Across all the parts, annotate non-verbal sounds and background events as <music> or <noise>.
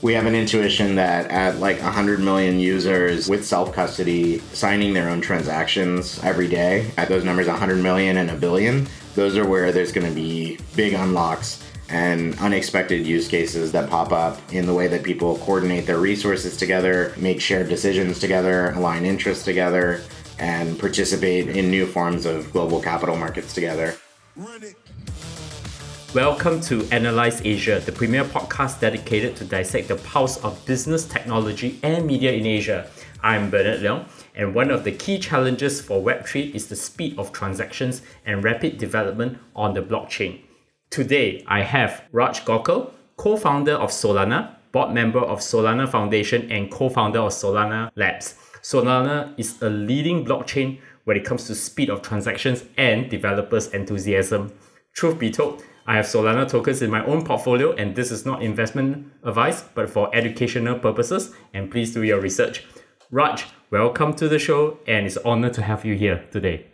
We have an intuition that at like 100 million users with self custody signing their own transactions every day, at those numbers 100 million and a billion, those are where there's going to be big unlocks and unexpected use cases that pop up in the way that people coordinate their resources together, make shared decisions together, align interests together, and participate in new forms of global capital markets together. Welcome to Analyse Asia, the premier podcast dedicated to dissect the pulse of business, technology, and media in Asia. I'm Bernard Leong, and one of the key challenges for Web3 is the speed of transactions and rapid development on the blockchain. Today, I have Raj Gokal, co founder of Solana, board member of Solana Foundation, and co founder of Solana Labs. Solana is a leading blockchain when it comes to speed of transactions and developers' enthusiasm. Truth be told, I have Solana tokens in my own portfolio, and this is not investment advice, but for educational purposes. And please do your research. Raj, welcome to the show, and it's an honor to have you here today.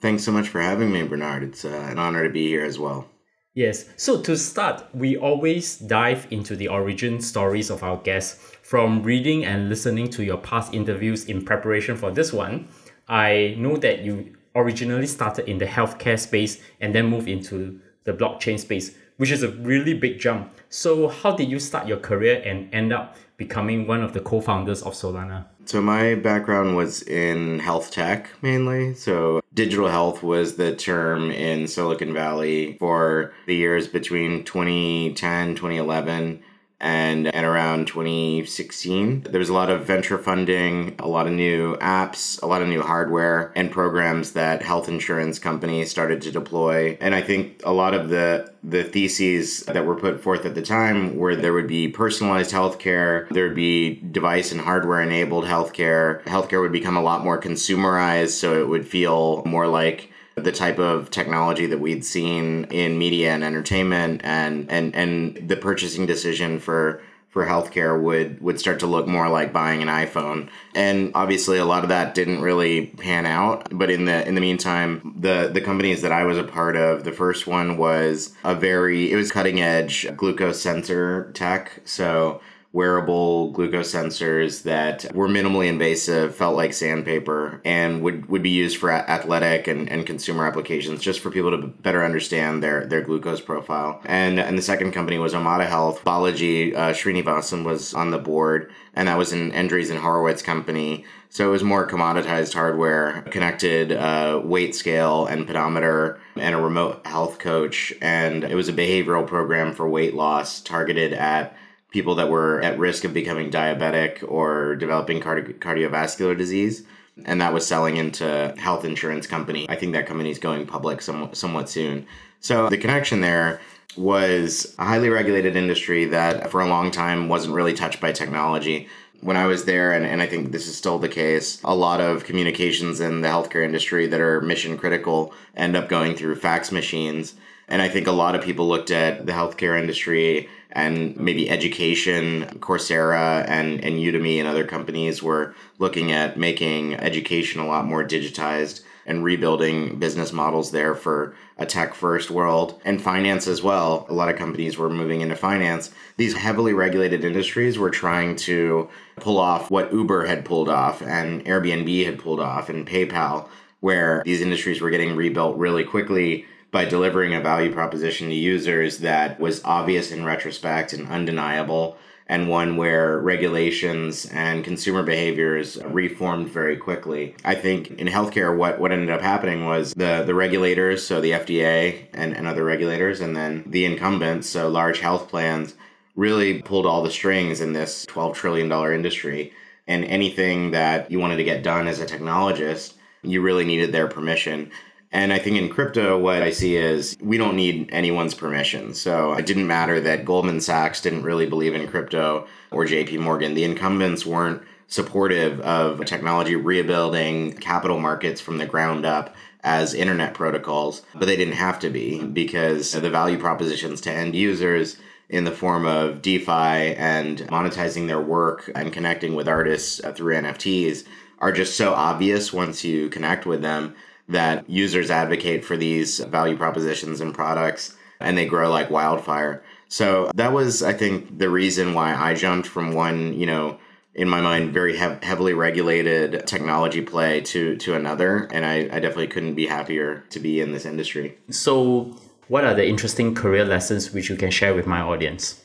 Thanks so much for having me, Bernard. It's uh, an honor to be here as well. Yes. So to start, we always dive into the origin stories of our guests. From reading and listening to your past interviews in preparation for this one, I know that you originally started in the healthcare space and then moved into the blockchain space, which is a really big jump. So, how did you start your career and end up becoming one of the co founders of Solana? So, my background was in health tech mainly. So, digital health was the term in Silicon Valley for the years between 2010, 2011 and and around 2016 there was a lot of venture funding a lot of new apps a lot of new hardware and programs that health insurance companies started to deploy. And i think a lot of the the theses that were put forth at the time were there would be personalized healthcare there would be device and hardware enabled healthcare healthcare would become a lot more consumerized so it would feel more like the type of technology that we'd seen in media and entertainment and and and the purchasing decision for for healthcare would would start to look more like buying an iPhone. And obviously a lot of that didn't really pan out, but in the in the meantime, the the companies that I was a part of, the first one was a very it was cutting edge glucose sensor tech. So wearable glucose sensors that were minimally invasive, felt like sandpaper, and would, would be used for athletic and, and consumer applications just for people to better understand their, their glucose profile. And, and the second company was Omada Health. Balaji uh, Srinivasan was on the board, and that was an Andreessen Horowitz company. So it was more commoditized hardware, connected uh, weight scale and pedometer, and a remote health coach. And it was a behavioral program for weight loss targeted at people that were at risk of becoming diabetic or developing cardi- cardiovascular disease and that was selling into health insurance company. I think that company is going public some, somewhat soon. So the connection there was a highly regulated industry that for a long time wasn't really touched by technology. When I was there, and, and I think this is still the case, a lot of communications in the healthcare industry that are mission critical end up going through fax machines. And I think a lot of people looked at the healthcare industry and maybe education, Coursera and, and Udemy and other companies were looking at making education a lot more digitized and rebuilding business models there for a tech first world and finance as well. A lot of companies were moving into finance. These heavily regulated industries were trying to pull off what Uber had pulled off and Airbnb had pulled off and PayPal, where these industries were getting rebuilt really quickly by delivering a value proposition to users that was obvious in retrospect and undeniable and one where regulations and consumer behaviors reformed very quickly. I think in healthcare, what, what ended up happening was the, the regulators, so the FDA and, and other regulators, and then the incumbents, so large health plans, really pulled all the strings in this $12 trillion industry. And anything that you wanted to get done as a technologist, you really needed their permission. And I think in crypto, what I see is we don't need anyone's permission. So it didn't matter that Goldman Sachs didn't really believe in crypto or JP Morgan. The incumbents weren't supportive of technology rebuilding capital markets from the ground up as internet protocols, but they didn't have to be because the value propositions to end users in the form of DeFi and monetizing their work and connecting with artists through NFTs are just so obvious once you connect with them that users advocate for these value propositions and products and they grow like wildfire. So that was, I think, the reason why I jumped from one, you know, in my mind, very hev- heavily regulated technology play to to another, and I, I definitely couldn't be happier to be in this industry. So, what are the interesting career lessons which you can share with my audience?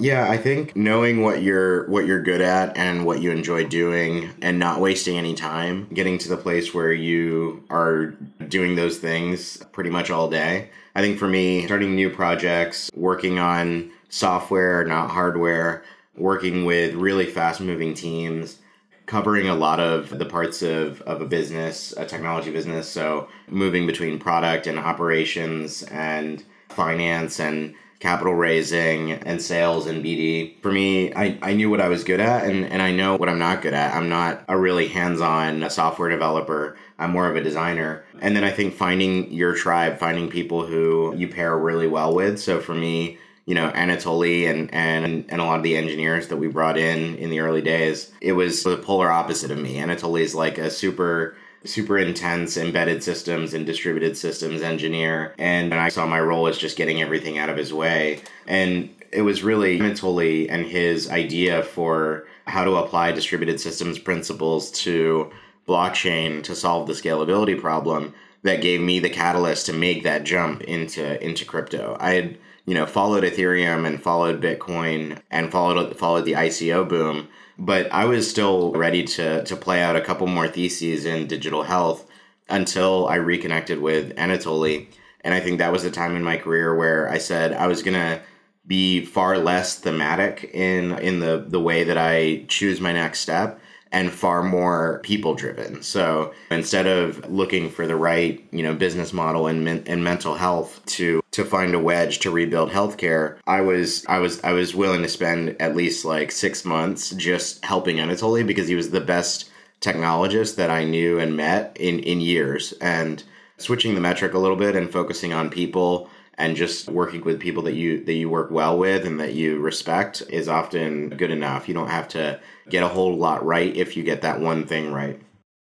Yeah, I think knowing what you're what you're good at and what you enjoy doing and not wasting any time, getting to the place where you are doing those things pretty much all day. I think for me, starting new projects, working on software, not hardware, working with really fast moving teams, covering a lot of the parts of, of a business, a technology business. So moving between product and operations and finance and capital raising and sales and BD. For me, I, I knew what I was good at and, and I know what I'm not good at. I'm not a really hands on software developer. I'm more of a designer. And then I think finding your tribe, finding people who you pair really well with. So for me, you know Anatoly and and and a lot of the engineers that we brought in in the early days. It was the polar opposite of me. Anatoly is like a super super intense embedded systems and distributed systems engineer and I saw my role as just getting everything out of his way and it was really Anatoly and his idea for how to apply distributed systems principles to blockchain to solve the scalability problem that gave me the catalyst to make that jump into into crypto. I had you know, followed Ethereum and followed Bitcoin and followed followed the ICO boom. But I was still ready to to play out a couple more theses in digital health until I reconnected with Anatoly. And I think that was a time in my career where I said I was gonna be far less thematic in in the the way that I choose my next step and far more people driven. So instead of looking for the right, you know, business model and and mental health to to find a wedge to rebuild healthcare, I was I was I was willing to spend at least like 6 months just helping Anatoly because he was the best technologist that I knew and met in in years and switching the metric a little bit and focusing on people and just working with people that you that you work well with and that you respect is often good enough. You don't have to get a whole lot right if you get that one thing right.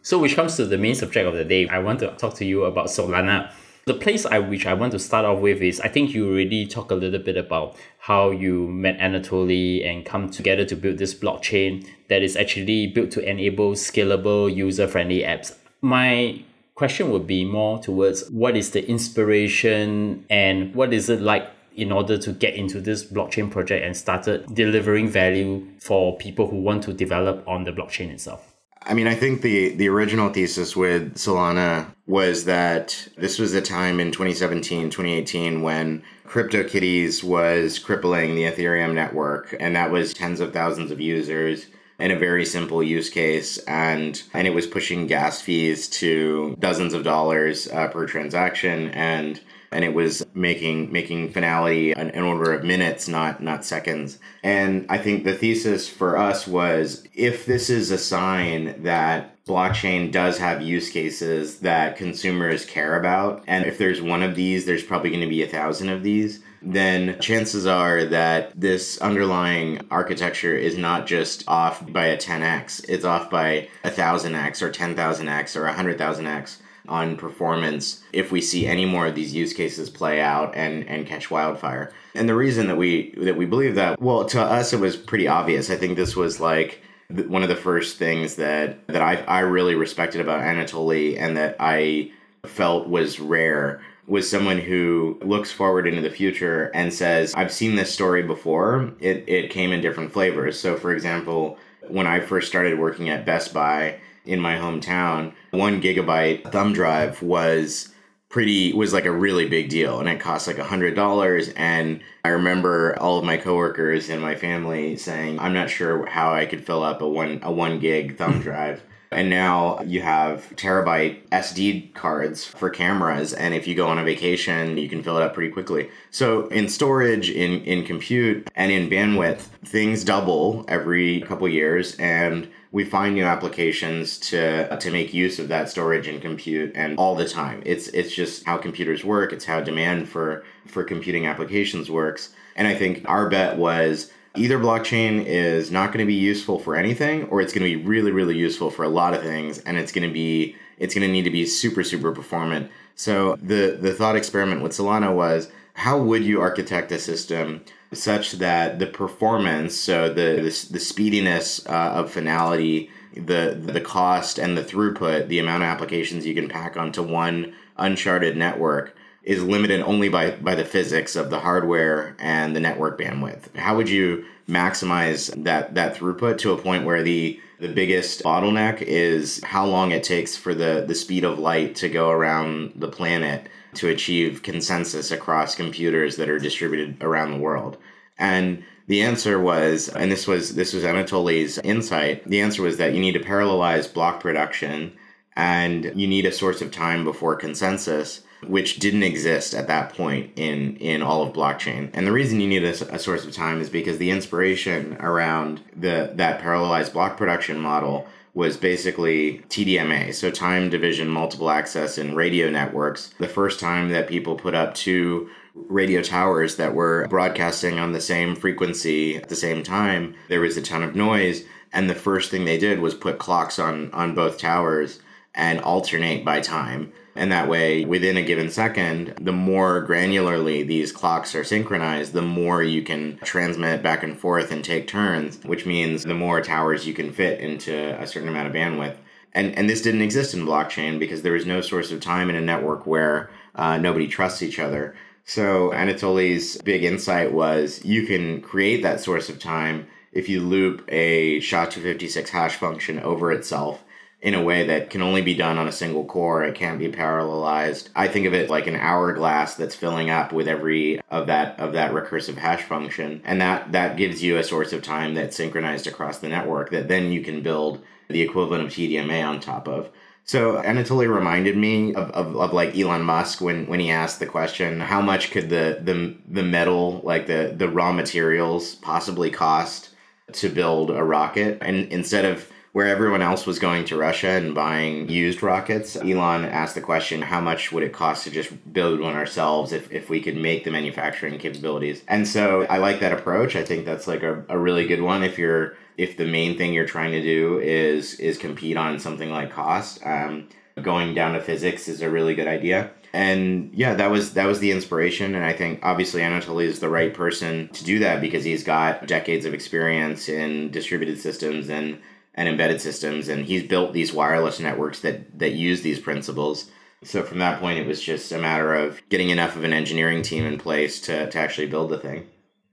So, which comes to the main subject of the day, I want to talk to you about Solana. The place I which I want to start off with is I think you already talk a little bit about how you met Anatoly and come together to build this blockchain that is actually built to enable scalable, user friendly apps. My question would be more towards what is the inspiration and what is it like in order to get into this blockchain project and started delivering value for people who want to develop on the blockchain itself? I mean, I think the the original thesis with Solana was that this was a time in 2017, 2018 when CryptoKitties was crippling the Ethereum network, and that was tens of thousands of users in a very simple use case, and and it was pushing gas fees to dozens of dollars uh, per transaction, and and it was making making finality an, an order of minutes, not not seconds. And I think the thesis for us was if this is a sign that blockchain does have use cases that consumers care about, and if there's one of these, there's probably going to be a thousand of these then chances are that this underlying architecture is not just off by a 10x, it's off by a 1000x or 10,000x or 100,000x on performance if we see any more of these use cases play out and, and catch wildfire. And the reason that we that we believe that, well, to us it was pretty obvious. I think this was like one of the first things that that I I really respected about Anatoly and that I felt was rare was someone who looks forward into the future and says, I've seen this story before. It, it came in different flavors. So, for example, when I first started working at Best Buy in my hometown, one gigabyte thumb drive was pretty was like a really big deal and it cost like a hundred dollars and i remember all of my coworkers and my family saying i'm not sure how i could fill up a one a one gig thumb drive and now you have terabyte SD cards for cameras. And if you go on a vacation, you can fill it up pretty quickly. So in storage, in, in compute, and in bandwidth, things double every couple years. And we find new applications to to make use of that storage and compute and all the time. It's it's just how computers work, it's how demand for for computing applications works. And I think our bet was either blockchain is not going to be useful for anything or it's going to be really really useful for a lot of things and it's going to be it's going to need to be super super performant. So the the thought experiment with solana was how would you architect a system such that the performance, so the the, the speediness uh, of finality, the the cost and the throughput, the amount of applications you can pack onto one unsharded network is limited only by by the physics of the hardware and the network bandwidth. How would you maximize that that throughput to a point where the the biggest bottleneck is how long it takes for the the speed of light to go around the planet to achieve consensus across computers that are distributed around the world. And the answer was, and this was this was Anatoly's insight. The answer was that you need to parallelize block production, and you need a source of time before consensus, which didn't exist at that point in in all of blockchain. And the reason you need a, a source of time is because the inspiration around the that parallelized block production model was basically TDMA, so time division multiple access in radio networks. The first time that people put up two radio towers that were broadcasting on the same frequency at the same time, there was a ton of noise. And the first thing they did was put clocks on, on both towers and alternate by time. And that way, within a given second, the more granularly these clocks are synchronized, the more you can transmit back and forth and take turns, which means the more towers you can fit into a certain amount of bandwidth. And, and this didn't exist in blockchain because there was no source of time in a network where uh, nobody trusts each other. So Anatoly's big insight was you can create that source of time if you loop a SHA-256 hash function over itself in a way that can only be done on a single core. It can't be parallelized. I think of it like an hourglass that's filling up with every of that of that recursive hash function, and that that gives you a source of time that's synchronized across the network that then you can build the equivalent of TDMA on top of. So Anatoly reminded me of, of, of, like Elon Musk when, when he asked the question, how much could the, the the metal, like the, the raw materials possibly cost to build a rocket? And instead of where everyone else was going to Russia and buying used rockets, Elon asked the question, how much would it cost to just build one ourselves if, if we could make the manufacturing capabilities? And so I like that approach. I think that's like a, a really good one if you're if the main thing you're trying to do is is compete on something like cost. Um, going down to physics is a really good idea and yeah that was that was the inspiration and i think obviously anatoly is the right person to do that because he's got decades of experience in distributed systems and and embedded systems and he's built these wireless networks that that use these principles so from that point it was just a matter of getting enough of an engineering team in place to, to actually build the thing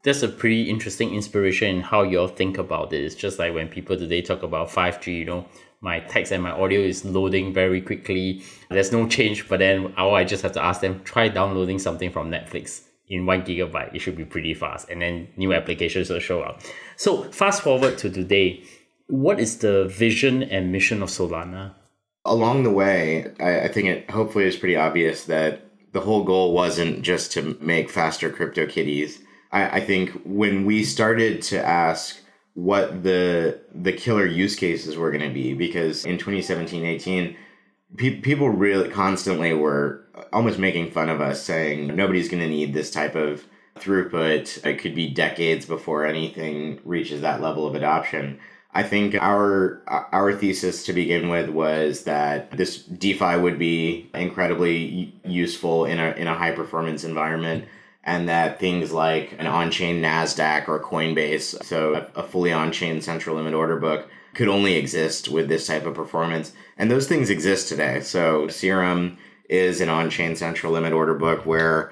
that's a pretty interesting inspiration in how you all think about it. It's just like when people today talk about 5G, you know, my text and my audio is loading very quickly. There's no change, but then oh, I just have to ask them, try downloading something from Netflix in one gigabyte. It should be pretty fast. And then new applications will show up. So fast forward to today what is the vision and mission of Solana? Along the way, I, I think it hopefully is pretty obvious that the whole goal wasn't just to make faster crypto kitties. I, I think when we started to ask what the the killer use cases were going to be, because in 2017, 18, pe- people really constantly were almost making fun of us, saying nobody's going to need this type of throughput. It could be decades before anything reaches that level of adoption. I think our our thesis to begin with was that this DeFi would be incredibly useful in a in a high performance environment, and that things like an on chain Nasdaq or Coinbase, so a, fully on chain central limit order book, could only exist with this type of performance, and those things exist today. So Serum is an on chain central limit order book where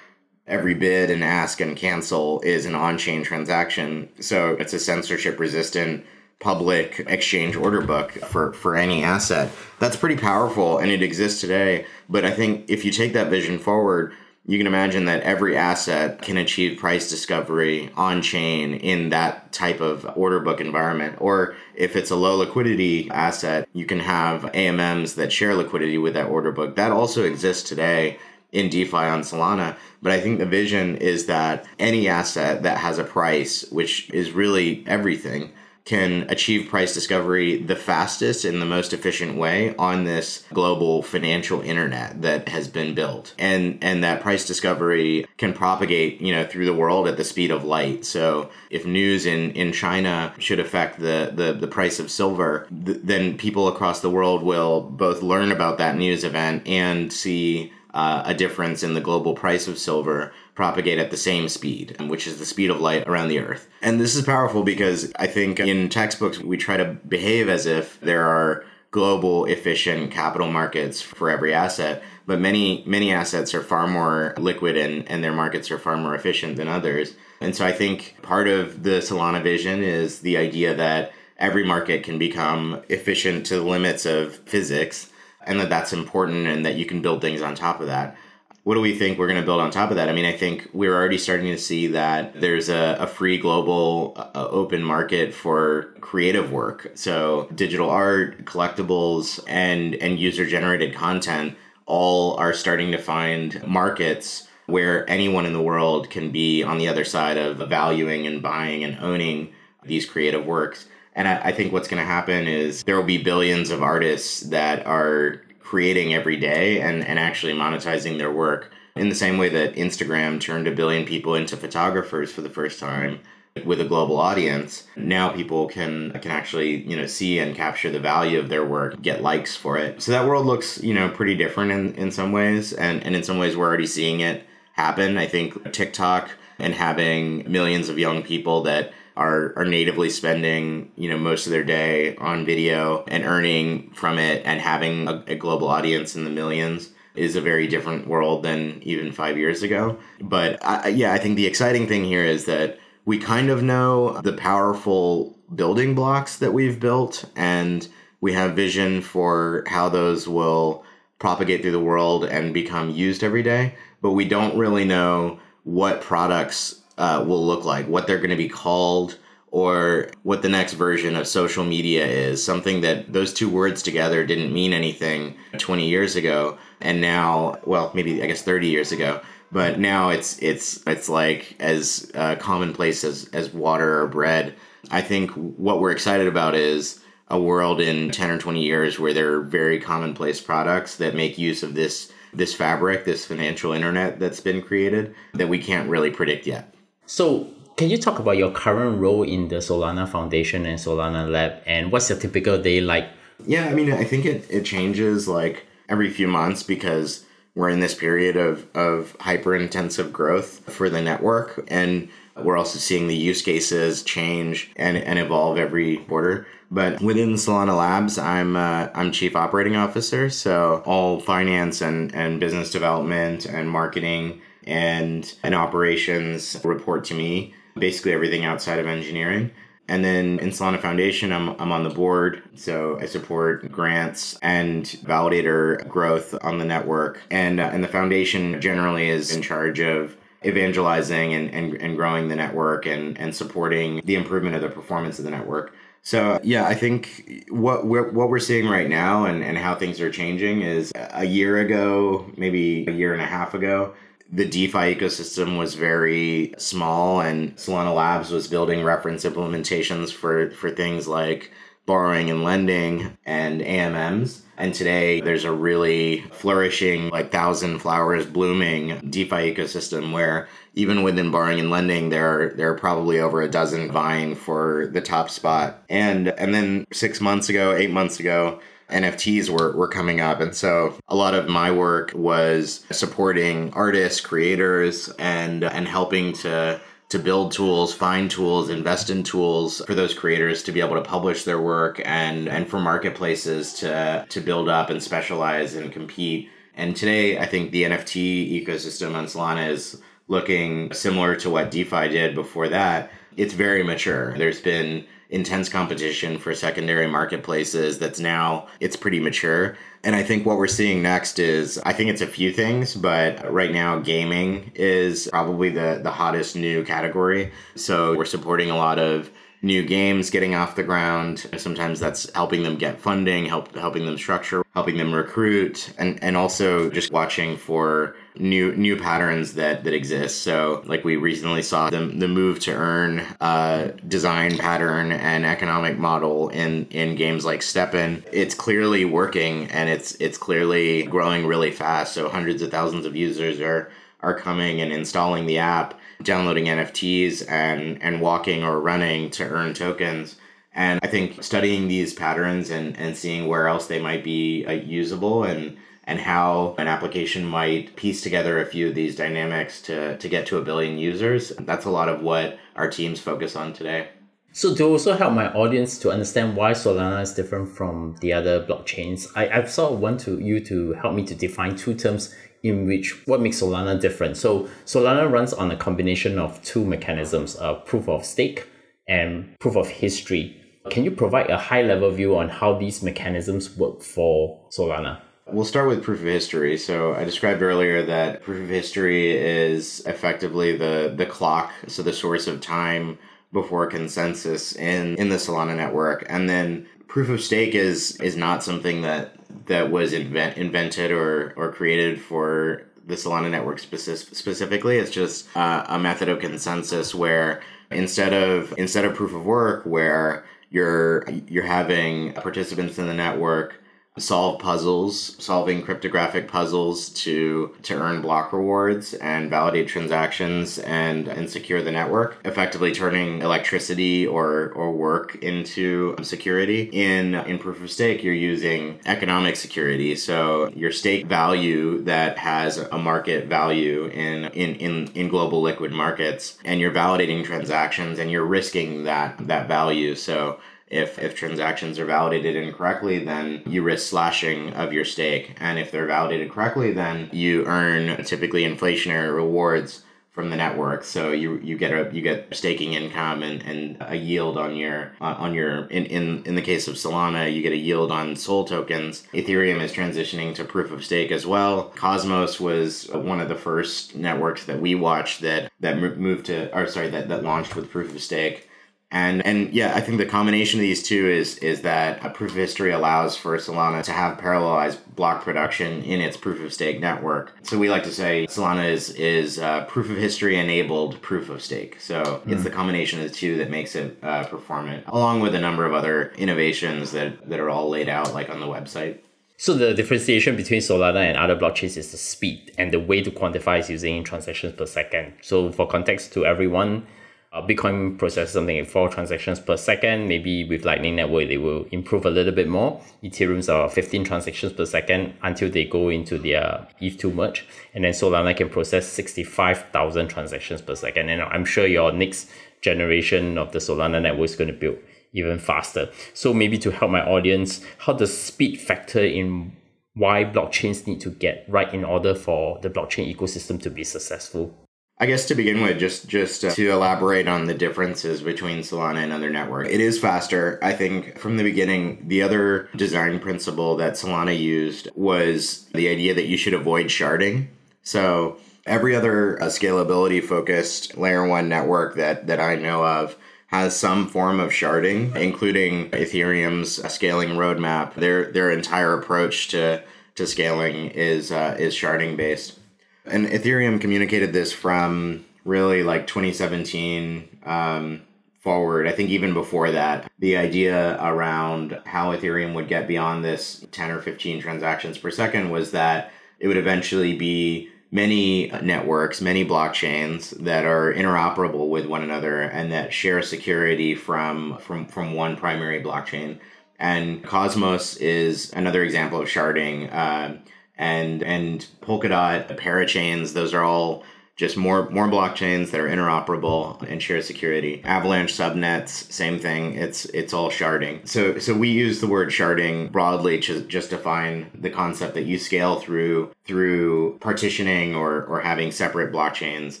every bid and ask and cancel is an on chain transaction. So it's a censorship resistant public exchange order book for, for any asset. That's pretty powerful and it exists today. But I think if you take that vision forward, you can imagine that every asset can achieve price discovery on chain in that type of order book environment. Or if it's a low liquidity asset, you can have AMMs that share liquidity with that order book. That also exists today in DeFi on Solana. But I think the vision is that any asset that has a price, which is really everything, can achieve price discovery the fastest and the most efficient way on this global financial internet that has been built. And and that price discovery can propagate you know through the world at the speed of light. So if news in in china should affect the the, the price of silver th- then people across the world will both learn about that news event and see uh, a difference in the global price of silver propagate at the same speed, which is the speed of light around the Earth. And this is powerful because I think in textbooks we try to behave as if there are global efficient capital markets for every asset but many many assets are far more liquid and, and their markets are far more efficient than others and so i think part of the solana vision is the idea that every market can become efficient to the limits of physics and that that's important and that you can build things on top of that what do we think we're going to build on top of that? I mean, I think we're already starting to see that there's a, a free global uh, open market for creative work. So digital art, collectibles, and and user generated content all are starting to find markets where anyone in the world can be on the other side of valuing and buying and owning these creative works. And I, I think what's going to happen is there will be billions of artists that are creating every day and, and actually monetizing their work. In the same way that Instagram turned a billion people into photographers for the first time with a global audience now people can can actually you know see and capture the value of their work get likes for it. So that world looks you know pretty different in in some ways. And and in some ways we're already seeing it happen. I think tiktok and having millions of young people that are are natively spending you know most of their day on video and earning from it and having a, a global audience in the millions is a very different world than even five years ago. But I, yeah, I think the exciting thing here is that we kind of know the powerful building blocks that we've built, and we have vision for how those will propagate through the world and become used every day. But we don't really know what products uh, will look like, what they're going to be called, or what the next version of social media is. Something that those two words together didn't mean anything 20 years ago, and now, well, maybe I guess 30 years ago. But now it's it's it's like as uh, commonplace as as water or bread. I think what we're excited about is a world in 10 or 20 years where there are very commonplace products that make use of this this fabric, this financial internet that's been created that we can't really predict yet. So, can you talk about your current role in the Solana Foundation and Solana Lab and what's your typical day like? Yeah, I mean, I think it, it changes like every few months because we're in this period of, of hyper intensive growth for the network. And we're also seeing the use cases change and, and evolve every quarter. But within Solana Labs, I'm uh, I'm chief operating officer, so all finance and, and business development and marketing and and operations report to me. Basically, everything outside of engineering. And then in Solana Foundation, I'm, I'm on the board. So I support grants and validator growth on the network. And, uh, and the foundation generally is in charge of evangelizing and, and, and growing the network and, and supporting the improvement of the performance of the network. So yeah, I think what we're what we're seeing right now and, and how things are changing is a year ago, maybe a year and a half ago, the DeFi ecosystem was very small, and Solana Labs was building reference implementations for, for things like borrowing and lending and AMMs. And today there's a really flourishing, like thousand flowers blooming DeFi ecosystem where even within borrowing and lending, there are, there are probably over a dozen vying for the top spot. And and then six months ago, eight months ago, NFTs were, were coming up. And so a lot of my work was supporting artists, creators, and and helping to to build tools, find tools, invest in tools for those creators to be able to publish their work and and for marketplaces to to build up and specialize and compete. And today I think the NFT ecosystem on Solana is looking similar to what DeFi did before that. It's very mature. There's been intense competition for secondary marketplaces that's now it's pretty mature. And i think what we're seeing next is i think it's a few things but right now gaming is probably the the hottest new category. So we're supporting a lot of new games getting off the ground. Sometimes that's helping them get funding, help helping them structure, helping them recruit, and and also just watching for new new patterns that that exist. So like we recently saw the the move to earn uh, design pattern and economic model in in games like STEPN. It's clearly working and it's it's clearly growing really fast. So hundreds of thousands of users are are coming and installing the app downloading NFTs and and walking or running to earn tokens. And I think studying these patterns and, and seeing where else they might be uh, usable and and how an application might piece together a few of these dynamics to, to get to a billion users. That's a lot of what our teams focus on today. So to also help my audience to understand why Solana is different from the other blockchains, I, I sort of want to you to help me to define two terms in which what makes Solana different. So Solana runs on a combination of two mechanisms, uh, proof of stake and proof of history. Can you provide a high level view on how these mechanisms work for Solana? We'll start with proof of history. So I described earlier that proof of history is effectively the the clock, so the source of time before consensus in in the Solana network, and then proof of stake is is not something that that was invent, invented or or created for the Solana network specific, specifically. It's just uh, a method of consensus where instead of instead of proof of work, where you're you're having participants in the network solve puzzles, solving cryptographic puzzles to to earn block rewards and validate transactions and and secure the network, effectively turning electricity or or work into security. In in proof of stake, you're using economic security, so your stake value that has a market value in in in, in global liquid markets, and you're validating transactions and you're risking that that value. So if, if transactions are validated incorrectly, then you risk slashing of your stake. And if they're validated correctly, then you earn typically inflationary rewards from the network. So you you get a you get staking income and, and a yield on your uh, on your in, in in the case of Solana, you get a yield on Sol tokens. Ethereum is transitioning to proof of stake as well. Cosmos was one of the first networks that we watched that that moved to or sorry that that launched with proof of stake. And and yeah, I think the combination of these two is is that a proof of history allows for Solana to have parallelized block production in its proof of stake network. So we like to say Solana is is uh, proof of history enabled proof of stake. So mm. it's the combination of the two that makes it uh, performant, along with a number of other innovations that that are all laid out like on the website. So the differentiation between Solana and other blockchains is the speed and the way to quantify is using transactions per second. So for context to everyone, uh, Bitcoin processes something like four transactions per second. Maybe with Lightning Network, they will improve a little bit more. Ethereum's are 15 transactions per second until they go into their ETH2 merge. And then Solana can process 65,000 transactions per second. And I'm sure your next generation of the Solana network is going to build even faster. So maybe to help my audience, how does speed factor in why blockchains need to get right in order for the blockchain ecosystem to be successful? I guess to begin with, just just uh, to elaborate on the differences between Solana and other networks, it is faster. I think from the beginning, the other design principle that Solana used was the idea that you should avoid sharding. So every other uh, scalability focused layer one network that that I know of has some form of sharding, including Ethereum's uh, scaling roadmap. Their their entire approach to to scaling is uh, is sharding based. And Ethereum communicated this from really like 2017 um, forward. I think even before that, the idea around how Ethereum would get beyond this 10 or 15 transactions per second was that it would eventually be many networks, many blockchains that are interoperable with one another and that share security from from from one primary blockchain. And Cosmos is another example of sharding. Uh, and and Polkadot, Parachains, those are all just more more blockchains that are interoperable and share security. Avalanche subnets, same thing. It's it's all sharding. So so we use the word sharding broadly to just define the concept that you scale through through partitioning or or having separate blockchains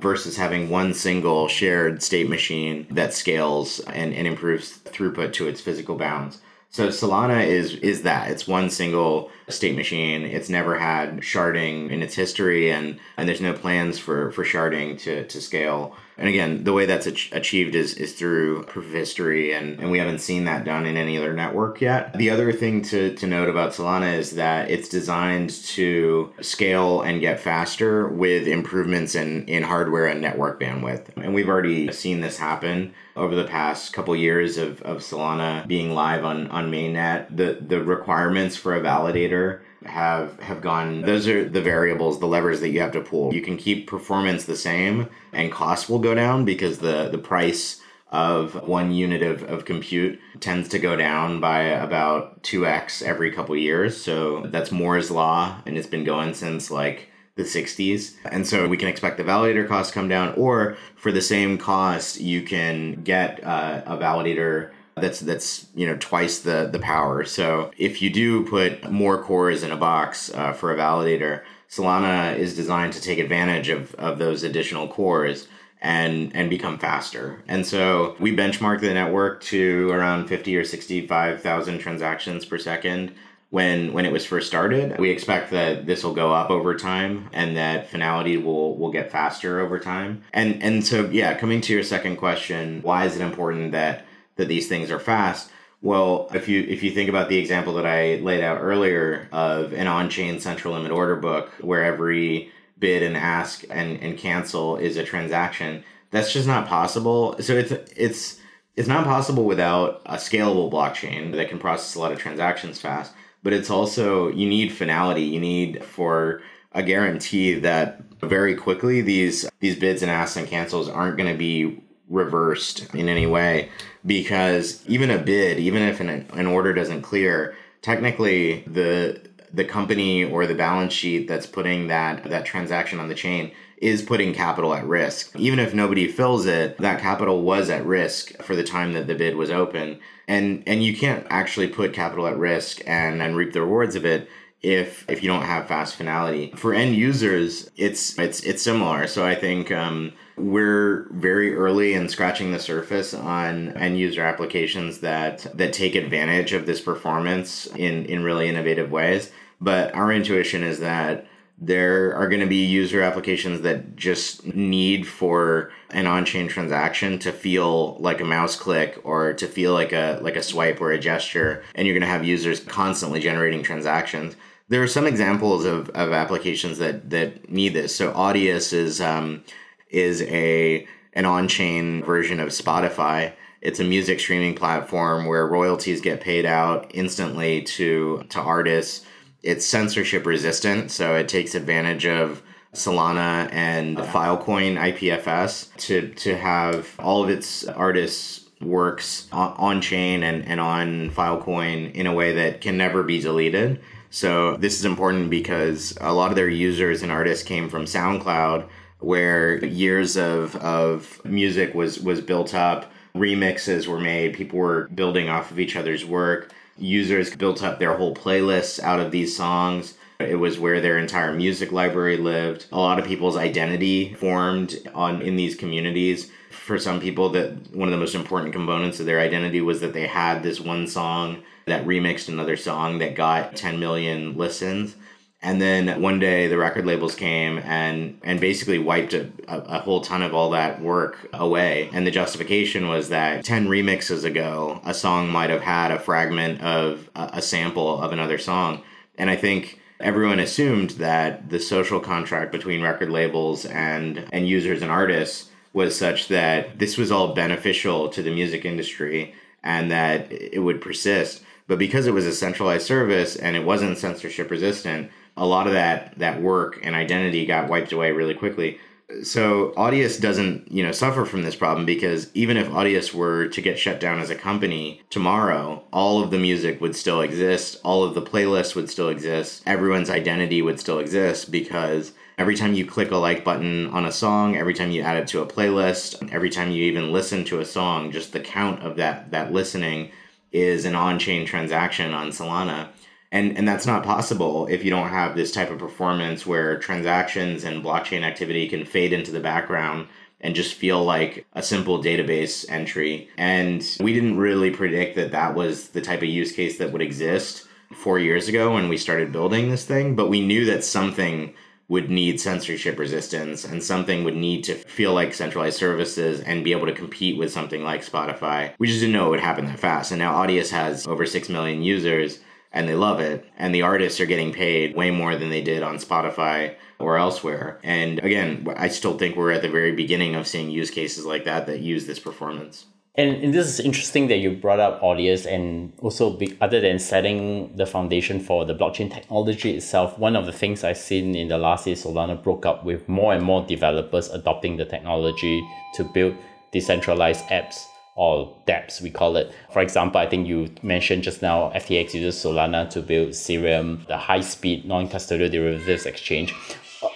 versus having one single shared state machine that scales and, and improves throughput to its physical bounds. So Solana is is that it's one single state machine. It's never had sharding in its history, and and there's no plans for for sharding to to scale. And again, the way that's achieved is is through proof of history, and, and we haven't seen that done in any other network yet. The other thing to, to note about Solana is that it's designed to scale and get faster with improvements in, in hardware and network bandwidth. And we've already seen this happen over the past couple years of, of Solana being live on, on mainnet. The the requirements for a validator have have gone those are the variables the levers that you have to pull you can keep performance the same and cost will go down because the the price of one unit of, of compute tends to go down by about 2x every couple years. So that's Moore's law, and it's been going since like the 60s. And so we can expect the validator costs come down, or for the same cost, you can get uh, a validator that's that's you know twice the the power. So if you do put more cores in a box uh, for a validator, Solana is designed to take advantage of of those additional cores and and become faster. And so we benchmark the network to around 50 or 65,000 transactions per second when when it was first started. We expect that this will go up over time and that finality will will get faster over time. And and so yeah, coming to your second question, why is it important that that these things are fast? Well, if you if you think about the example that I laid out earlier of an on-chain central limit order book where every bid and ask and, and cancel is a transaction. That's just not possible. So it's it's it's not possible without a scalable blockchain that can process a lot of transactions fast. But it's also you need finality. You need for a guarantee that very quickly these these bids and asks and cancels aren't going to be reversed in any way because even a bid even if an, an order doesn't clear technically the the company or the balance sheet that's putting that that transaction on the chain is putting capital at risk. Even if nobody fills it, that capital was at risk for the time that the bid was open. And and you can't actually put capital at risk and, and reap the rewards of it if if you don't have fast finality. For end users, it's it's it's similar. So I think um, we're very early in scratching the surface on end user applications that that take advantage of this performance in in really innovative ways. But our intuition is that there are going to be user applications that just need for an on-chain transaction to feel like a mouse click or to feel like a like a swipe or a gesture and you're going to have users constantly generating transactions there are some examples of, of applications that that need this so audius is um, is a an on-chain version of Spotify. It's a music streaming platform where royalties get paid out instantly to to artists. It's censorship resistant, so it takes advantage of Solana and Filecoin IPFS to to have all of its artists works on chain and, and on Filecoin in a way that can never be deleted. So this is important because a lot of their users and artists came from SoundCloud where years of, of music was, was built up, remixes were made, people were building off of each other's work, users built up their whole playlists out of these songs. It was where their entire music library lived. A lot of people's identity formed on in these communities. For some people that one of the most important components of their identity was that they had this one song that remixed another song that got 10 million listens and then one day the record labels came and and basically wiped a, a, whole ton of all that work away. And the justification was that 10 remixes ago, a song might have had a fragment of a, a sample of another song. And I think everyone assumed that the social contract between record labels and and users and artists was such that this was all beneficial to the music industry and that it would persist. But because it was a centralized service and it wasn't censorship resistant, a lot of that that work and identity got wiped away really quickly. So Audius doesn't, you know, suffer from this problem because even if Audius were to get shut down as a company tomorrow, all of the music would still exist, all of the playlists would still exist, everyone's identity would still exist because every time you click a like button on a song, every time you add it to a playlist, every time you even listen to a song, just the count of that that listening is an on-chain transaction on Solana and and that's not possible if you don't have this type of performance where transactions and blockchain activity can fade into the background and just feel like a simple database entry and we didn't really predict that that was the type of use case that would exist 4 years ago when we started building this thing but we knew that something would need censorship resistance and something would need to feel like centralized services and be able to compete with something like Spotify. We just didn't know it would happen that fast. And now Audius has over 6 million users and they love it. And the artists are getting paid way more than they did on Spotify or elsewhere. And again, I still think we're at the very beginning of seeing use cases like that that use this performance. And, and this is interesting that you brought up Audius and also be, other than setting the foundation for the blockchain technology itself, one of the things I've seen in the last year Solana broke up with more and more developers adopting the technology to build decentralized apps or dApps, we call it. For example, I think you mentioned just now FTX uses Solana to build Serum, the high speed non custodial derivatives exchange.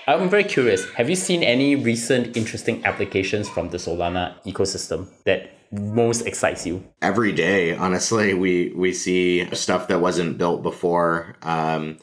I'm very curious. Have you seen any recent interesting applications from the Solana ecosystem that most excites you? Every day, honestly, we we see stuff that wasn't built before. Um,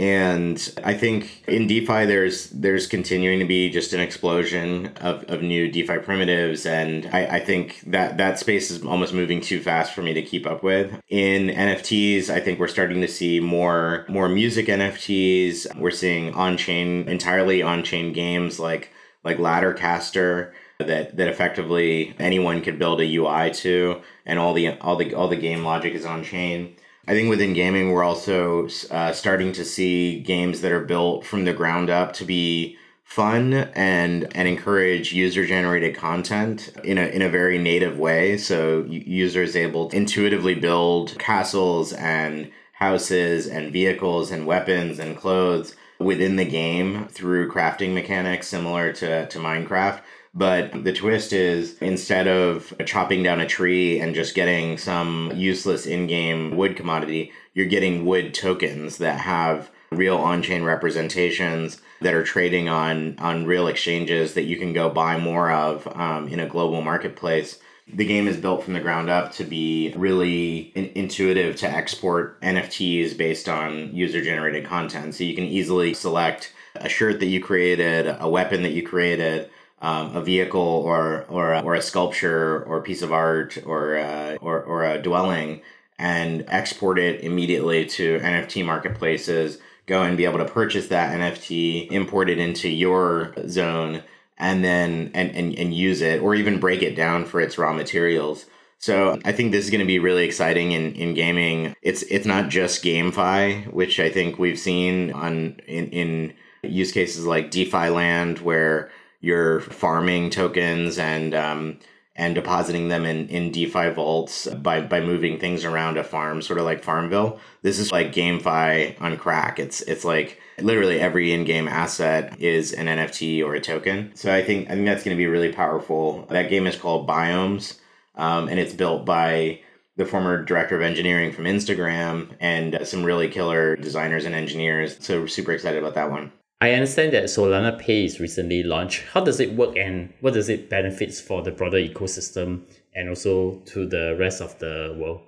and I think in DeFi, there's there's continuing to be just an explosion of, of new DeFi primitives, and I, I think that that space is almost moving too fast for me to keep up with. In NFTs, I think we're starting to see more more music NFTs. We're seeing on chain entirely on chain games like like Laddercaster that that effectively anyone could build a UI to, and all the all the all the game logic is on chain. I think within gaming, we're also uh, starting to see games that are built from the ground up to be fun and and encourage user generated content in a in a very native way. So users able to intuitively build castles and houses and vehicles and weapons and clothes within the game through crafting mechanics similar to, to Minecraft but the twist is instead of chopping down a tree and just getting some useless in game wood commodity, you're getting wood tokens that have real on chain representations that are trading on, on real exchanges that you can go buy more of um, in a global marketplace. The game is built from the ground up to be really in- intuitive to export NFTs based on user generated content. So you can easily select a shirt that you created, a weapon that you created, um, a vehicle or or or a sculpture or a piece of art or uh, or or a dwelling and export it immediately to NFT marketplaces. Go and be able to purchase that NFT, import it into your zone, and then and, and, and use it, or even break it down for its raw materials. So I think this is going to be really exciting in, in gaming. It's it's not just GameFi, which I think we've seen on in, in use cases like DeFi land where you're farming tokens and um, and depositing them in, in DeFi vaults by, by moving things around a farm, sort of like Farmville. This is like GameFi on crack. It's it's like literally every in-game asset is an NFT or a token. So I think I think that's going to be really powerful. That game is called Biomes, um, and it's built by the former director of engineering from Instagram and some really killer designers and engineers. So super excited about that one. I understand that Solana Pay is recently launched. How does it work and what does it benefits for the broader ecosystem and also to the rest of the world?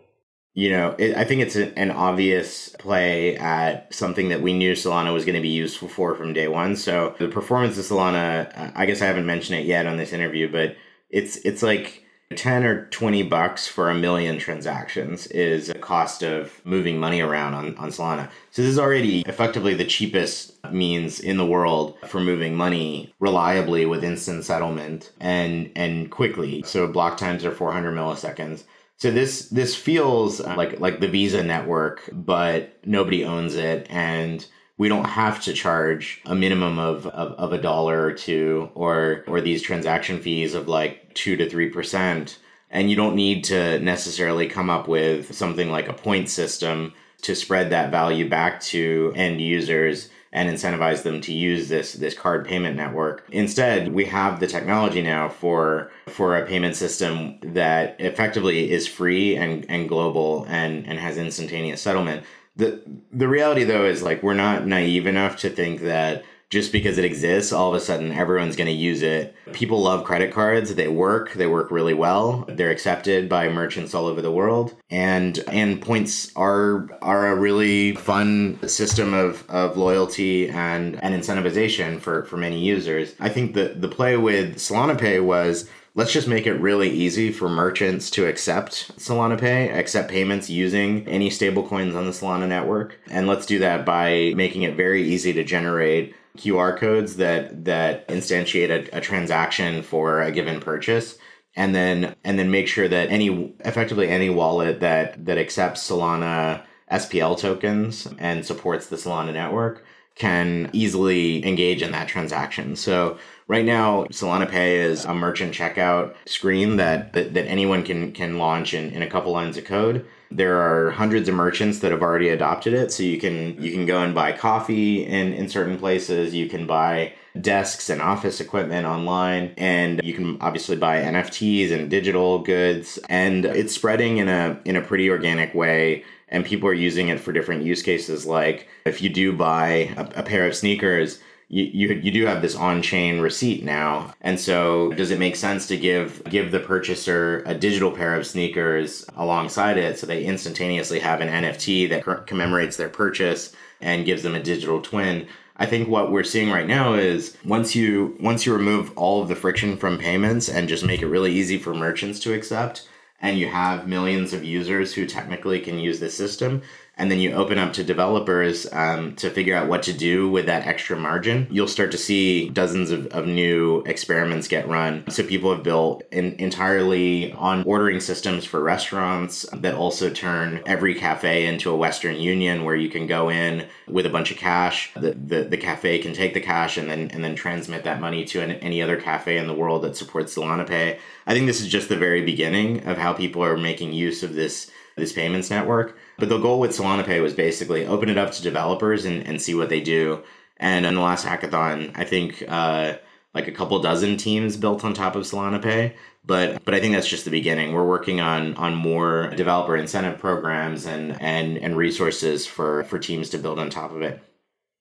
You know, it, I think it's an obvious play at something that we knew Solana was going to be useful for from day one. So the performance of Solana, uh, I guess I haven't mentioned it yet on this interview, but it's it's like 10 or 20 bucks for a million transactions is a cost of moving money around on, on Solana. So this is already effectively the cheapest means in the world for moving money reliably with instant settlement and and quickly. So block times are 400 milliseconds. So this this feels like like the Visa network, but nobody owns it and we don't have to charge a minimum of, of, of a dollar or two or or these transaction fees of like two to three percent. And you don't need to necessarily come up with something like a point system to spread that value back to end users and incentivize them to use this this card payment network. Instead, we have the technology now for for a payment system that effectively is free and, and global and, and has instantaneous settlement the the reality though is like we're not naive enough to think that just because it exists, all of a sudden everyone's going to use it. People love credit cards. They work. They work really well. They're accepted by merchants all over the world. And and points are are a really fun system of, of loyalty and, and incentivization for, for many users. I think the, the play with Solana Pay was let's just make it really easy for merchants to accept Solana Pay, accept payments using any stablecoins on the Solana network. And let's do that by making it very easy to generate QR codes that that instantiate a, a transaction for a given purchase and then and then make sure that any effectively any wallet that that accepts Solana SPL tokens and supports the Solana network can easily engage in that transaction. So Right now, Solana Pay is a merchant checkout screen that, that, that anyone can, can launch in, in a couple lines of code. There are hundreds of merchants that have already adopted it. So you can you can go and buy coffee in, in certain places. You can buy desks and office equipment online and you can obviously buy NFTs and digital goods and it's spreading in a in a pretty organic way and people are using it for different use cases like if you do buy a, a pair of sneakers you, you, you do have this on-chain receipt now. And so does it make sense to give give the purchaser a digital pair of sneakers alongside it so they instantaneously have an nft that commemorates their purchase and gives them a digital twin? I think what we're seeing right now is once you once you remove all of the friction from payments and just make it really easy for merchants to accept and you have millions of users who technically can use the system, and then you open up to developers um, to figure out what to do with that extra margin, you'll start to see dozens of, of new experiments get run. So people have built entirely on ordering systems for restaurants that also turn every cafe into a Western Union where you can go in with a bunch of cash. The, the, the cafe can take the cash and then and then transmit that money to an, any other cafe in the world that supports Solana Pay. I think this is just the very beginning of how people are making use of this this payments network. But the goal with Solana Pay was basically open it up to developers and, and see what they do. And in the last hackathon, I think uh, like a couple dozen teams built on top of Solana Pay. But but I think that's just the beginning. We're working on on more developer incentive programs and and and resources for for teams to build on top of it.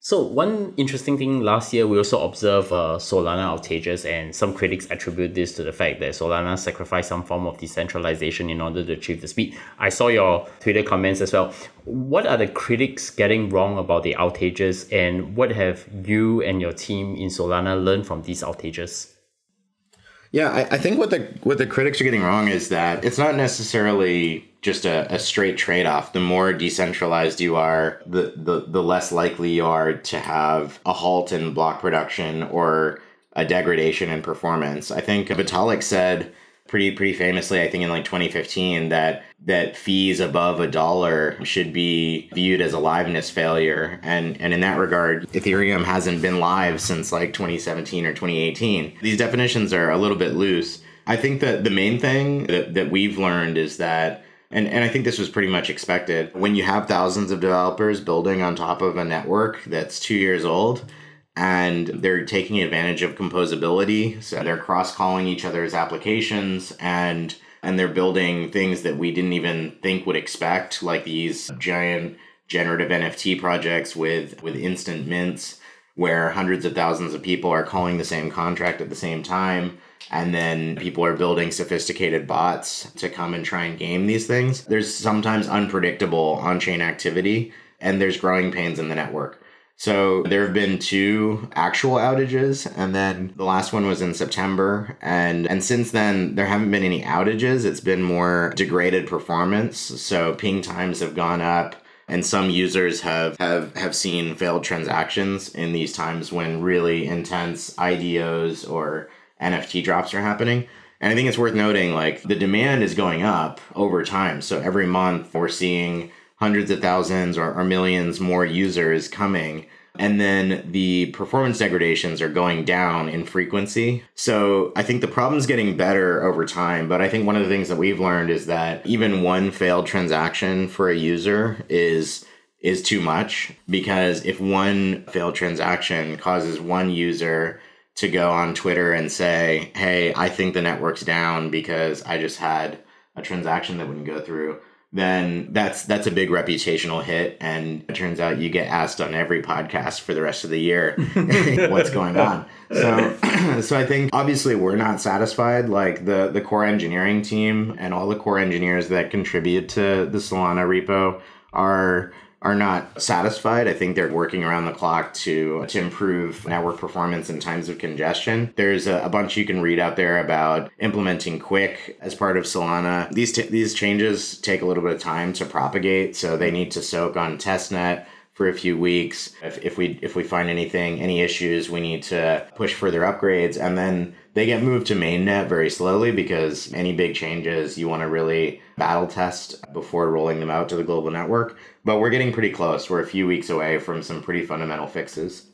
So one interesting thing last year, we also observed uh, Solana outages, and some critics attribute this to the fact that Solana sacrificed some form of decentralization in order to achieve the speed. I saw your Twitter comments as well. What are the critics getting wrong about the outages, and what have you and your team in Solana learned from these outages? Yeah, I, I think what the what the critics are getting wrong is that it's not necessarily just a, a straight trade off. The more decentralized you are, the, the the less likely you are to have a halt in block production or a degradation in performance. I think Vitalik said pretty pretty famously, I think in like 2015, that that fees above a dollar should be viewed as a liveness failure. And and in that regard, Ethereum hasn't been live since like 2017 or 2018. These definitions are a little bit loose. I think that the main thing that, that we've learned is that and, and I think this was pretty much expected. When you have thousands of developers building on top of a network that's two years old, and they're taking advantage of composability. So they're cross calling each other's applications and and they're building things that we didn't even think would expect, like these giant generative NFT projects with with instant mints where hundreds of thousands of people are calling the same contract at the same time and then people are building sophisticated bots to come and try and game these things. There's sometimes unpredictable on-chain activity and there's growing pains in the network. So there have been two actual outages, and then the last one was in September. And and since then, there haven't been any outages. It's been more degraded performance. So ping times have gone up, and some users have have have seen failed transactions in these times when really intense IDOs or NFT drops are happening. And I think it's worth noting, like the demand is going up over time. So every month we're seeing hundreds of thousands or, or millions more users coming and then the performance degradations are going down in frequency. So I think the problem's getting better over time, but I think one of the things that we've learned is that even one failed transaction for a user is is too much because if one failed transaction causes one user to go on Twitter and say, "Hey, I think the network's down because I just had a transaction that wouldn't go through." Then that's that's a big reputational hit. And it turns out you get asked on every podcast for the rest of the year <laughs> what's going on. So <clears throat> so i think obviously we're not satisfied. Like the the core engineering team and all the core engineers that contribute to the solana repo are are not satisfied. I think they're working around the clock to to improve network performance in times of congestion. There's a, a bunch you can read out there about implementing QUIC as part of Solana. These t- these changes take a little bit of time to propagate, so they need to soak on testnet for a few weeks. If, if we if we find anything, any issues, we need to push further upgrades, and then they get moved to mainnet very slowly because any big changes you want to really battle test before rolling them out to the global network. But we're getting pretty close. We're a few weeks away from some pretty fundamental fixes.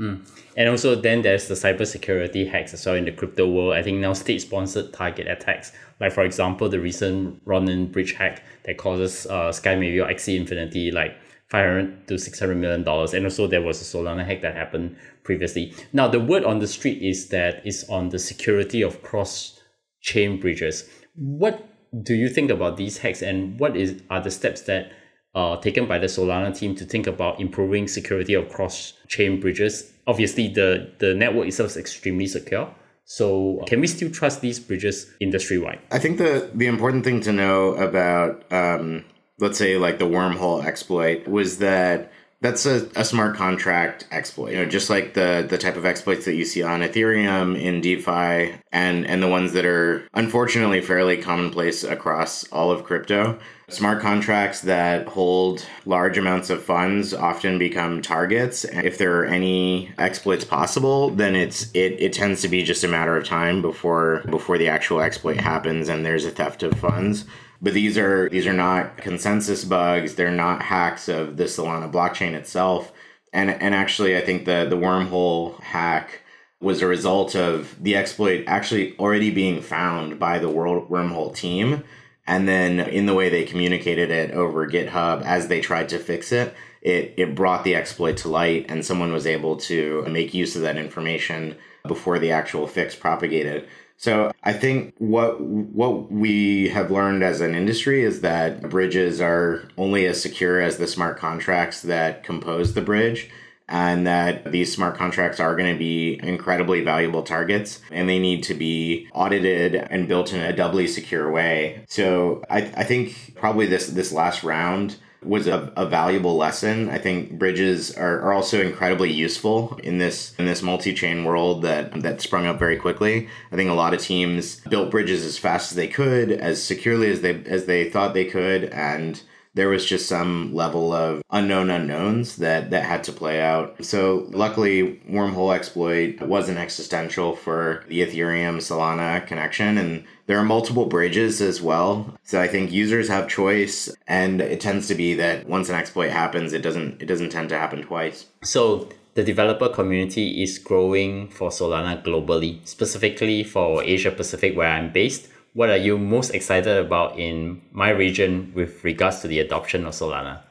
Mm. And also, then there's the cybersecurity hacks as well in the crypto world. I think now state sponsored target attacks, like for example, the recent Ronin bridge hack that causes uh, Sky or Axie Infinity like 500 to 600 million dollars. And also, there was a Solana hack that happened previously. Now, the word on the street is that it's on the security of cross chain bridges. What do you think about these hacks, and what is are the steps that are taken by the Solana team to think about improving security of cross-chain bridges. Obviously, the, the network itself is extremely secure. So, can we still trust these bridges industry wide? I think the the important thing to know about, um, let's say, like the wormhole exploit was that that's a, a smart contract exploit. You know, just like the the type of exploits that you see on Ethereum in DeFi and and the ones that are unfortunately fairly commonplace across all of crypto. Smart contracts that hold large amounts of funds often become targets. And if there are any exploits possible, then it's it, it tends to be just a matter of time before before the actual exploit happens and there's a theft of funds. But these are these are not consensus bugs, they're not hacks of the Solana blockchain itself. And and actually I think the the wormhole hack was a result of the exploit actually already being found by the world wormhole team and then in the way they communicated it over GitHub as they tried to fix it, it, it brought the exploit to light and someone was able to make use of that information before the actual fix propagated. So I think what what we have learned as an industry is that bridges are only as secure as the smart contracts that compose the bridge and that these smart contracts are going to be incredibly valuable targets and they need to be audited and built in a doubly secure way. So I, I think probably this this last round was a, a valuable lesson. I think bridges are, are also incredibly useful in this in this multi-chain world that that sprung up very quickly. I think a lot of teams built bridges as fast as they could, as securely as they as they thought they could, and there was just some level of unknown unknowns that that had to play out. So luckily, wormhole exploit wasn't existential for the Ethereum Solana connection, and there are multiple bridges as well. So I think users have choice, and it tends to be that once an exploit happens, it doesn't it doesn't tend to happen twice. So the developer community is growing for Solana globally, specifically for Asia Pacific, where I'm based what are you most excited about in my region with regards to the adoption of Solana?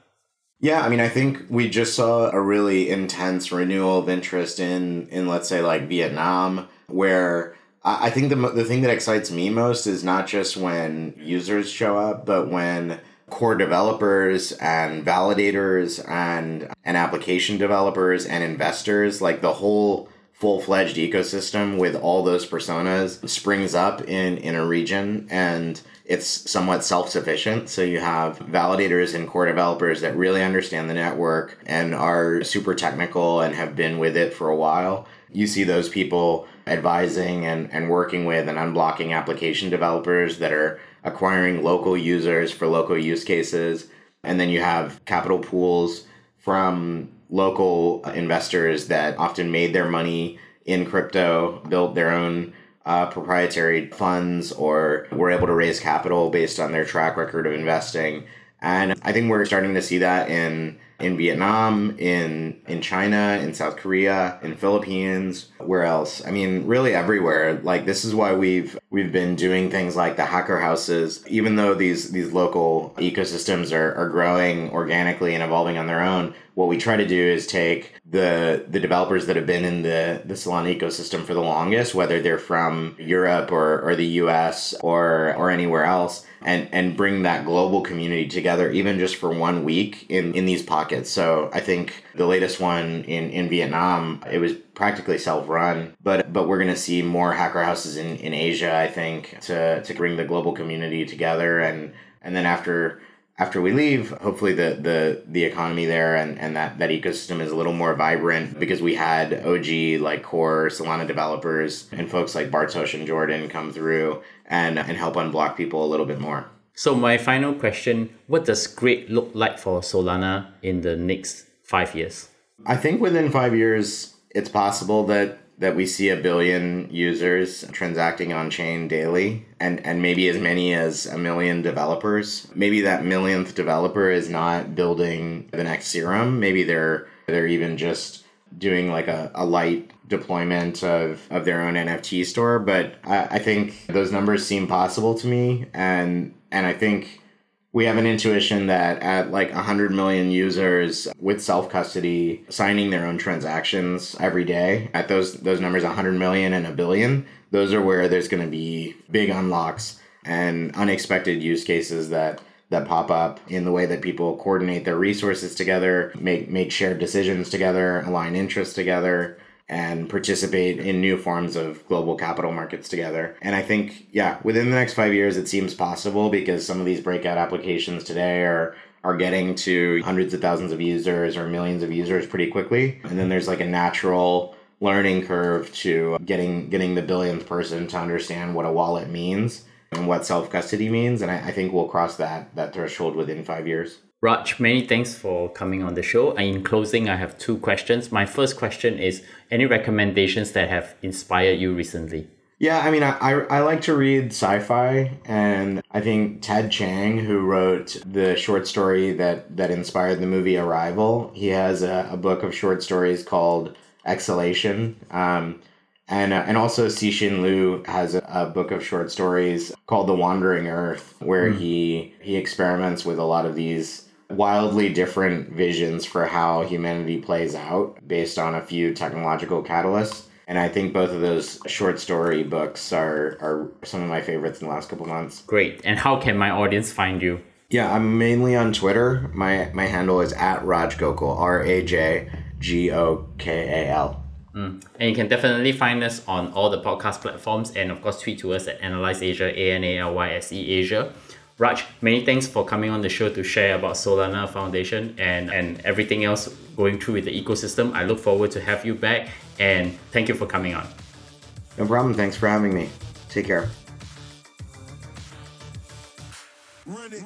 Yeah, I mean, I think we just saw a really intense renewal of interest in, in let's say, like Vietnam, where I think the the thing that excites me most is not just when users show up, but when core developers and validators and and application developers and investors, like the whole full fledged ecosystem with all those personas springs up in, in a region and it's somewhat self sufficient. So you have validators and core developers that really understand the network and are super technical and have been with it for a while. You see those people advising and, and working with and unblocking application developers that are acquiring local users for local use cases. And then you have capital pools from local investors that often made their money in crypto, built their own uh, proprietary funds, or were able to raise capital based on their track record of investing. And I think we're starting to see that in in Vietnam, in in China, in South Korea, in Philippines, where else? I mean, really everywhere. Like this is why we've we've been doing things like the hacker houses, even though these these local ecosystems are, are growing organically and evolving on their own. What we try to do is take the the developers that have been in the, the Solana ecosystem for the longest, whether they're from Europe or, or the US or or anywhere else, and and bring that global community together even just for one week in in these so i think the latest one in in vietnam it was practically self-run but but we're to see more hacker houses in in asia i think to to bring the global community together and and then after after we leave, hopefully the the the economy there and, and that, that ecosystem is a little more vibrant because we had OG like core Solana developers and folks like Bartosz and Jordan come through and and help unblock people a little bit more. So my final question, what does great look like for Solana in the next five years? I think within five years it's possible that that we see a billion users transacting on chain daily and, and maybe as many as a million developers. Maybe that millionth developer is not building the next Serum. Maybe they're they're even just doing like a, a light deployment of, of their own NFT store. But I, I think those numbers seem possible to me. And, and I think we have an intuition that at like 100 million users with self custody signing their own transactions every day at those those numbers 100 million and a billion those are where there's going to be big unlocks and unexpected use cases that that pop up in the way that people coordinate their resources together, make make shared decisions together, align interests together, and participate in new forms of global capital markets together. And I think, yeah, within the next five years, it seems possible because some of these breakout applications today are are getting to hundreds of thousands of users or millions of users pretty quickly. And then there's like a natural learning curve to getting getting the billionth person to understand what a wallet means and what self custody means. And I, I, think we'll cross that that threshold within five years. Raj, many thanks for coming on the show. In closing, I have two questions. My first question is any recommendations that have inspired you recently? Yeah, I mean, I, I, I like to read sci fi, and I think Ted Chiang, who wrote the short story that, that inspired the movie Arrival, he has a, a book of short stories called Exhalation. Um, and, uh, and also Cixin Liu has a, a, book of short stories called The Wandering Earth, where mm. he he experiments with a lot of these wildly different visions for how humanity plays out based on a few technological catalysts. And I think both of those short story books are, are some of my favorites in the last couple months. Great. And how can my audience find you? Yeah, I'm mainly on Twitter. My my handle is at Raj Gokal, R A J G O K A L. Mm. And you can definitely find us on all the podcast platforms and of course tweet to us at Analyse Asia, A N A L Y S E Asia. Raj, many thanks for coming on the show to share about Solana Foundation and, and everything else going through with the ecosystem. I look forward to have you back and thank you for coming on. No problem. Thanks for having me. Take care. Run it.